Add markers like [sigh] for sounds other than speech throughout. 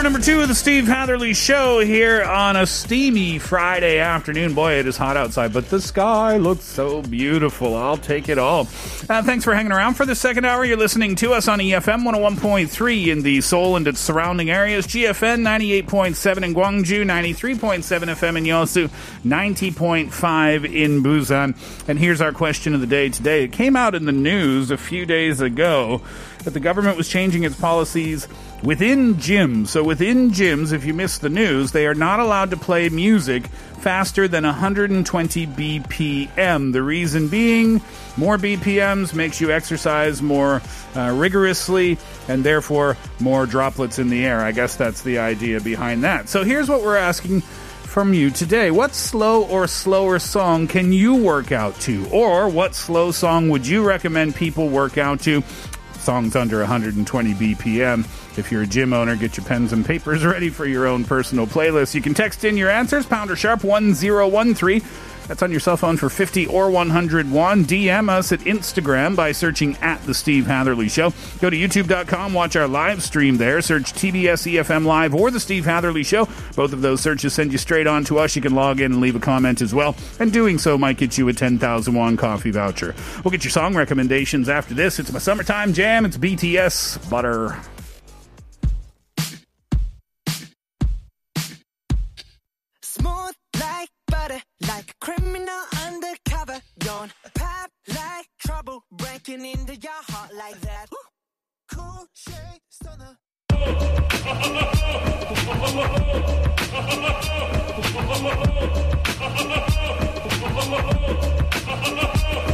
Hour number two of the Steve Hatherley Show here on a steamy Friday afternoon. Boy, it is hot outside, but the sky looks so beautiful. I'll take it all. Uh, thanks for hanging around for the second hour. You're listening to us on EFM 101.3 in the Seoul and its surrounding areas, GFN 98.7 in Gwangju, 93.7 FM in Yeosu, 90.5 in Busan. And here's our question of the day today. It came out in the news a few days ago that the government was changing its policies within gyms. So within gyms, if you missed the news, they are not allowed to play music faster than 120 BPM. The reason being, more BPMs makes you exercise more uh, rigorously and therefore more droplets in the air. I guess that's the idea behind that. So here's what we're asking from you today. What slow or slower song can you work out to? Or what slow song would you recommend people work out to? Songs under 120 BPM. If you're a gym owner, get your pens and papers [laughs] ready for your own personal playlist. You can text in your answers, pounder sharp 1013. That's on your cell phone for 50 or 101. DM us at Instagram by searching at The Steve Hatherley Show. Go to youtube.com, watch our live stream there. Search TBS EFM Live or The Steve Hatherley Show. Both of those searches send you straight on to us. You can log in and leave a comment as well. And doing so might get you a 10,000 won coffee voucher. We'll get your song recommendations after this. It's my summertime jam. It's BTS Butter.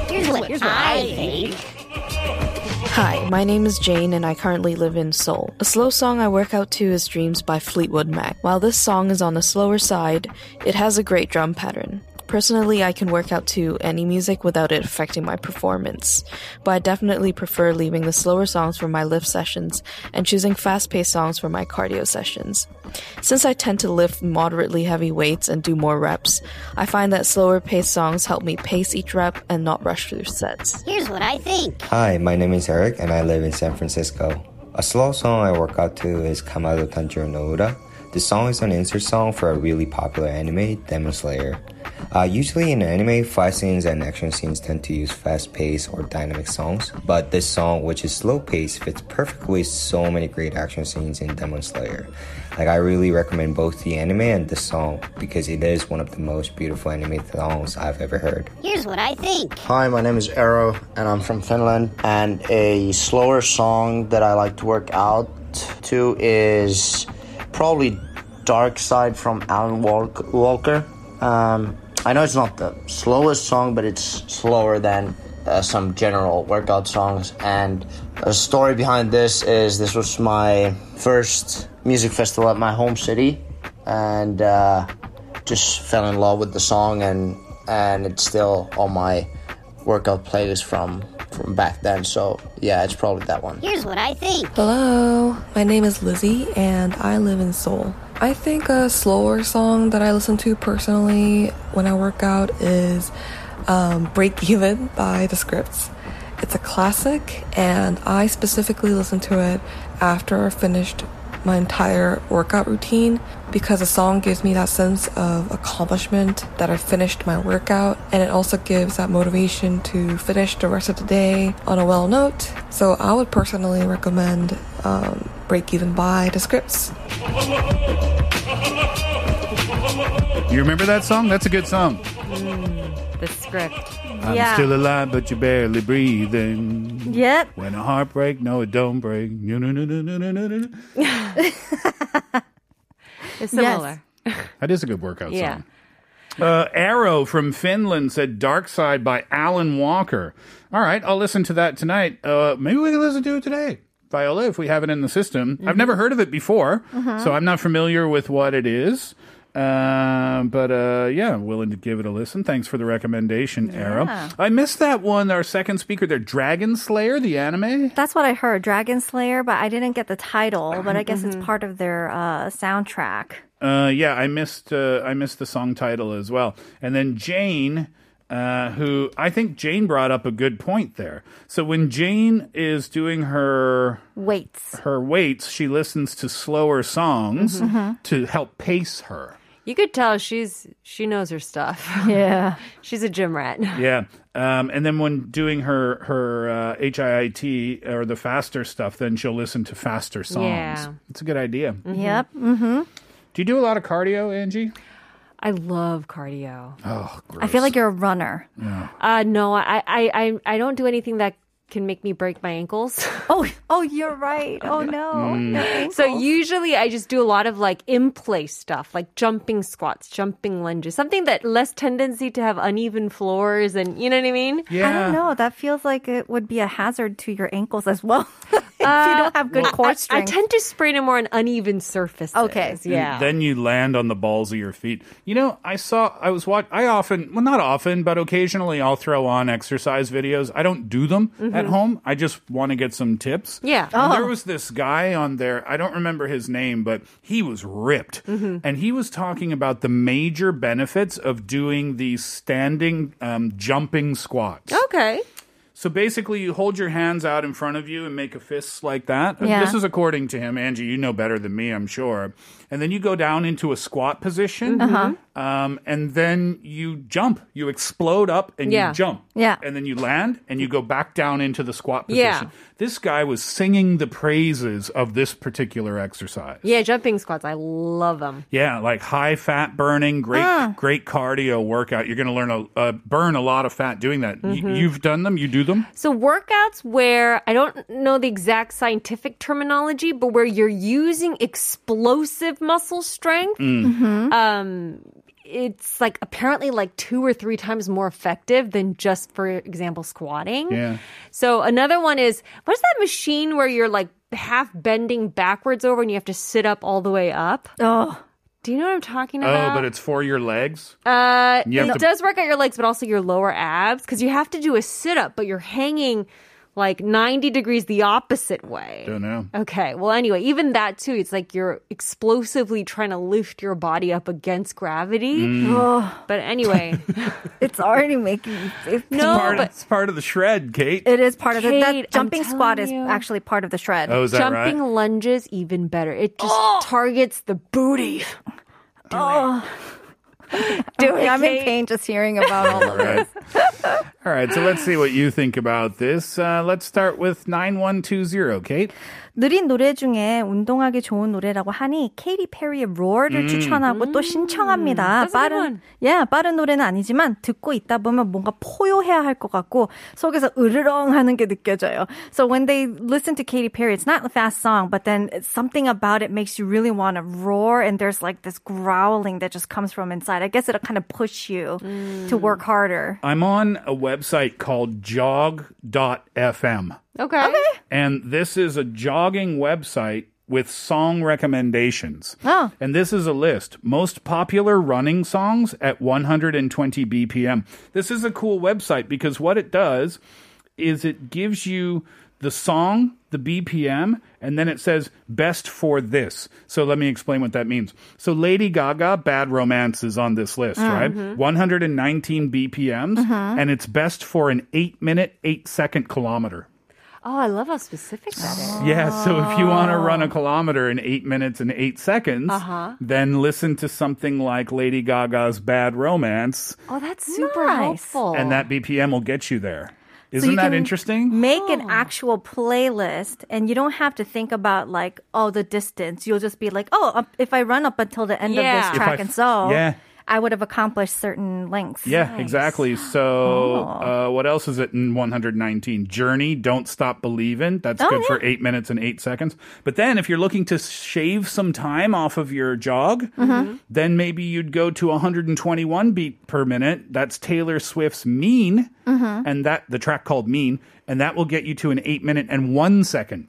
Here's what, here's what I think. Hi, my name is Jane and I currently live in Seoul. A slow song I work out to is Dreams by Fleetwood Mac. While this song is on the slower side, it has a great drum pattern. Personally, I can work out to any music without it affecting my performance, but I definitely prefer leaving the slower songs for my lift sessions and choosing fast paced songs for my cardio sessions. Since I tend to lift moderately heavy weights and do more reps, I find that slower paced songs help me pace each rep and not rush through sets. Here's what I think. Hi, my name is Eric and I live in San Francisco. A slow song I work out to is Kamado Tanjiro no Uta. The song is an insert song for a really popular anime, Demon Slayer. Uh, usually in anime, fight scenes and action scenes tend to use fast-paced or dynamic songs, but this song, which is slow-paced, fits perfectly with so many great action scenes in Demon Slayer. Like I really recommend both the anime and the song because it is one of the most beautiful anime songs I've ever heard. Here's what I think. Hi, my name is Arrow, and I'm from Finland. And a slower song that I like to work out to is probably Dark Side from Alan Walker. Um, I know it's not the slowest song, but it's slower than uh, some general workout songs. And the story behind this is this was my first music festival at my home city, and uh, just fell in love with the song, and and it's still on my workout playlist from from back then. So yeah, it's probably that one. Here's what I think. Hello, my name is Lizzie and I live in Seoul. I think a slower song that I listen to personally when I work out is um, Break Even by The Scripts. It's a classic and I specifically listen to it after I finished my entire workout routine because the song gives me that sense of accomplishment that I finished my workout and it also gives that motivation to finish the rest of the day on a well note. So I would personally recommend um, Break Even by The Scripts. You remember that song? That's a good song. The script. I'm yeah. still alive, but you're barely breathing. Yep. When a heart break, no, it don't break. No, no, no, no, no, no, no, no. [laughs] It's similar. [laughs] That is a good workout Yeah. song. Uh, Arrow from Finland said Dark Side by Alan Walker. All right, I'll listen to that tonight. Uh, maybe we can listen to it today. Viola, if we have it in the system. I've never heard of it before, Mhm. so I'm not familiar with what it is. Uh, but uh, yeah, I'm willing to give it a listen. Thanks for the recommendation, Arrow. Yeah. I missed that one. Our second speaker there, Dragon Slayer, the anime. That's what I heard, Dragon Slayer, but I didn't get the title. But I guess it's part of their uh, soundtrack. Uh, yeah, I missed uh, I missed the song title as well. And then Jane, uh, who I think Jane brought up a good point there. So when Jane is doing her weights, her weights, she listens to slower songs Mhm. Mhm. to help pace her. You could tell she's she knows her stuff. [laughs] Yeah. [laughs] she's a gym rat. [laughs] Yeah. Um, and then when doing her her uh, HIIT or the faster stuff, then she'll listen to faster songs. Yeah. It's a good idea. Yep. Mm-hmm. Do you do a lot of cardio, Angie? I love cardio. Oh, gross. I feel like you're a runner. Uh, no, I, I, I, I don't do anything that can make me break my ankles. [laughs] Oh, oh, you're right. Oh no. Mm. So usually I just do a lot of like in place stuff, like jumping squats, jumping lunges, something that less tendency to have uneven floors and you know what I mean? Yeah. I don't know. That feels like it would be a hazard to your ankles as well. [laughs] if you don't have good core I, I tend to sprain it more on uneven surfaces. Okay. And Yeah. then you land on the balls of your feet. You know, I saw, I was watch. I often, well, not often, but occasionally I'll throw on exercise videos. I don't do them at Mhm. home. I just want to get some tips. Yeah. And Oh. There was this guy on there. I don't remember his name, but he was ripped. Mhm. And he was talking about the major benefits of doing these standing um, jumping squats. Okay. So basically, you hold your hands out in front of you and make a fist like that. Yeah. This is according to him. Angie, you know better than me, I'm sure. And then you go down into a squat position. Uh-huh. Um, and then you jump. You explode up and Yeah. you jump. Yeah. And then you land and you go back down into the squat Yeah. position. This guy was singing the praises of this particular exercise. Yeah, jumping squats. I love them. Yeah, like high fat burning, great Ah. great cardio workout. You're going to learn a uh, burn a lot of fat doing that. Y- Mhm. you've done them. You do them. So workouts where I don't know the exact scientific terminology, but where you're using explosive muscle strength, Mm. um, it's like apparently like two or three times more effective than just, for example, squatting. Yeah. So another one is what's that machine where you're like half bending backwards over and you have to sit up all the way up? Oh. Do you know what I'm talking about? Oh, but it's for your legs. Uh, You it to- does work out your legs, but also your lower abs because you have to do a sit up, but you're hanging like 90 degrees the opposite way. Don't know. Okay. Well, anyway, even that too, it's like you're explosively trying to lift your body up against gravity. Mm. But anyway, [laughs] it's already making. It's No, part, but- it's part of the shred, Kate. It is part of it. Kate, That jumping squat is you. actually part of the shred. Oh, is that jumping right? lunges even better. It just Oh. targets the booty. oh. Do it, [laughs] I'm in pain just hearing about all of All right. [laughs] All right, so let's see what you think about this. Uh, let's start with 9120, Kate. 느린 노래 중에 운동하기 좋은 노래라고 하니 케이리 페리의 Roar를 음. 추천하고 또 신청합니다. that's a good 빠른, one. yeah, 빠른 노래는 아니지만 듣고 있다 보면 뭔가 포효해야 할 것 같고 속에서 으르렁하는 게 느껴져요. So when they listen to Katy Perry, it's not a fast song, but then it's something about it makes you really want to roar, and there's like this growling that just comes from inside. I guess it'll kind of push you to work harder. I'm on a website called jog.fm. Okay. And this is a jogging website with song recommendations. Oh. And this is a list. Most popular running songs at 120 BPM. This is a cool website because what it does is it gives you the song, the BPM, and then it says best for this. So let me explain what that means. So Lady Gaga, Bad Romance is on this list, right? 119 BPMs, Mhm. and it's best for an 8 minute, 8 second kilometer. Oh, I love how specific that is. Yeah, so if you want to run a kilometer in eight minutes and eight seconds, Uh-huh. then listen to something like Lady Gaga's Bad Romance, Oh, that's super Nice. helpful. and that BPM will get you there. So Isn't you that interesting? Make an oh. actual playlist, and you don't have to think about like oh the distance. You'll just be like, oh, if I run up until the end of Yeah. this If track I- and so, yeah. I would have accomplished certain lengths. Yeah, exactly. So, uh, what else is it in 119? Journey, Don't Stop Believing. That's Oh, good for eight minutes and eight seconds. But then, if you're looking to shave some time off of your jog, Mm-hmm. then maybe you'd go to 121 beat per minute. That's Taylor Swift's Mean, Mhm. and that the track called Mean, and that will get you to an eight minute and one second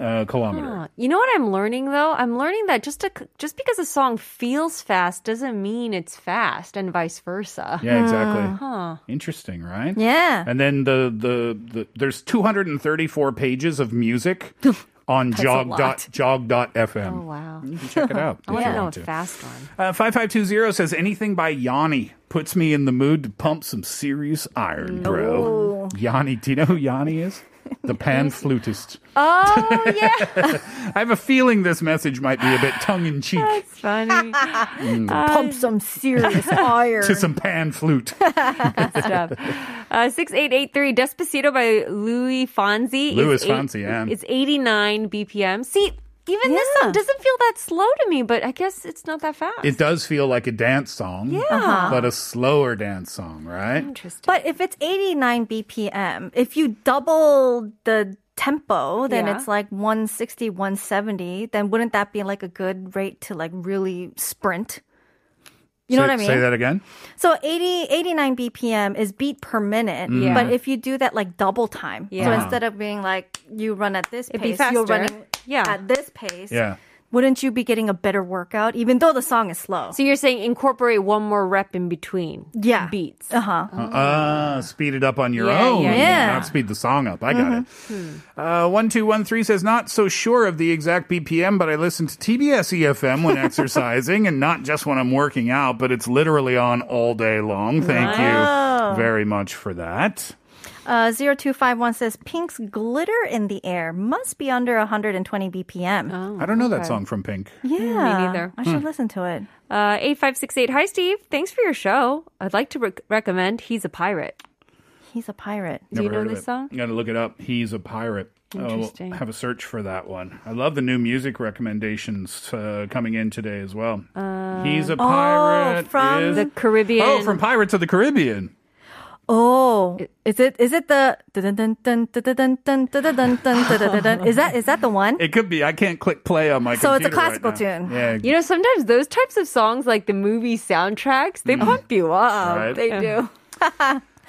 uh, kilometer. Huh. You know what I'm learning though? I'm learning that just to, just because a song feels fast doesn't mean it's fast, and vice versa. Yeah, exactly. Huh. Interesting, right? Yeah. And then the the, the there's 234 pages of music [laughs] on jog dot jog fm. Oh wow! You can check it out. [laughs] I want to know a fast one. Uh, 5520 says anything by Yanni puts me in the mood to pump some serious iron, bro. Yanni, do you know who Yanni is? The pan flutist. Oh yeah, [laughs] I have a feeling this message might be a bit tongue in cheek that's funny. [laughs] Pump some serious [laughs] fire. to some pan flute. stuff. Uh, 6883 Despacito by Luis Fonsi. Louis is eight- Fonsi, yeah. It's 89 BPM. See, even this song doesn't feel that slow to me, but I guess it's not that fast. It does feel like a dance song, Yeah. Uh-huh. but a slower dance song, right? Interesting. But if it's 89 BPM, if you double the tempo, then Yeah. it's like 160, 170, then wouldn't that be like a good rate to like really sprint? You know say, what I mean? Say that again. So 80, 89 BPM is beat per minute, Mm. but if you do that like double time, so Yeah. instead of being like you run at this It'd be pace, you're faster. running Yeah. at this pace. Yeah. Wouldn't you be getting a better workout, even though the song is slow? So you're saying incorporate one more rep in between yeah. beats. Uh huh. Uh, speed it up on your Yeah, own. yeah, yeah. Not speed the song up. I got Hmm. it. Uh, 1213 says, not so sure of the exact BPM, but I listen to TBS EFM E when [laughs] exercising and not just when I'm working out, but it's literally on all day long. Thank Wow. you very much for that. Uh, 0251 says Pink's Glitter in the Air must be under 120 BPM. Oh, I don't know that song from Pink. Yeah. Me neither. I should Hmm. listen to it. Uh, 8568 Hi, Steve. Thanks for your show. I'd like to rec- recommend He's a Pirate. He's a pirate. Do you know heard of this it. song? Got to look it up. He's a pirate. Interesting. Oh, have a search for that one. I love the new music recommendations uh, coming in today as well. He's a pirate. Uh, from is- The Caribbean. Oh, from Pirates of the Caribbean. Oh, is it is it the is that is that the one? It could be. I can't click play on my. So it's a classical right tune. Yeah. You know, sometimes those types of songs, like the movie soundtracks, they mm. pump you up. Right? They do.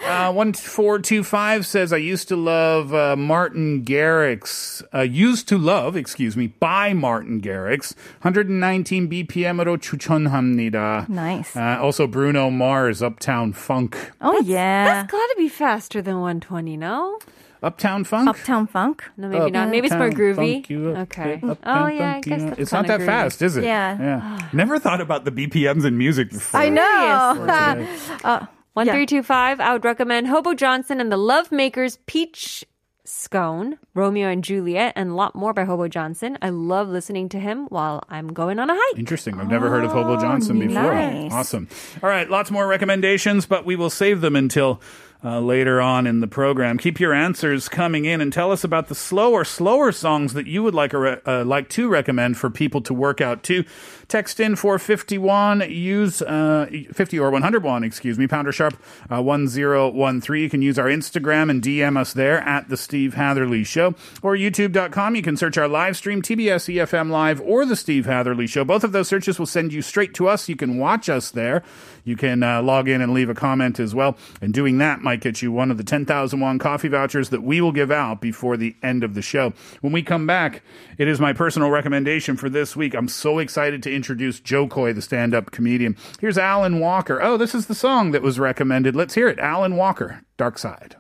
Uh, one four two five says I used to love uh, Martin Garrix. Uh, used to love, excuse me, by Martin Garrix. 119 BPM으로 추천합니다. Nice. Uh, also Bruno Mars, Uptown Funk. Oh yeah. That's gotta be faster than 120, no? Uptown Funk. Uptown Funk. No, maybe not. Maybe it's more Uptown groovy. Funk you up, Okay. uptown Oh, yeah, I funk you guess up. that's It's not kinda that groovy. fast, is it? Yeah. Yeah. [sighs] Never thought about the BPMs in music before. I know. Seriously. [laughs] uh, 1325, I would recommend Hobo Johnson and the Lovemakers Peach Scone, Romeo and Juliet, and a lot more by Hobo Johnson. I love listening to him while I'm going on a hike. Interesting. I've never heard of Hobo oh, Johnson before. nice. Awesome. All right, lots more recommendations, but we will save them until uh, later on in the program. Keep your answers coming in and tell us about the slower, slower songs that you would like, re- uh, like to recommend for people to work out to. Text in for 51, use uh, 50 or 101, excuse me, pounder sharp uh, 1013. You can use our Instagram and DM us there at The Steve Hatherley Show or youtube.com. You can search our live stream, TBS EFM Live or The Steve Hatherley Show. Both of those searches will send you straight to us. You can watch us there. You can uh, log in and leave a comment as well. And doing that might get you one of the 10,000 won coffee vouchers that we will give out before the end of the show. When we come back, it is my personal recommendation for this week. I'm so excited to introduce Jo Koy, the stand up comedian. Here's Alan Walker. Oh, this is the song that was recommended. Let's hear it. Alan Walker, Dark Side.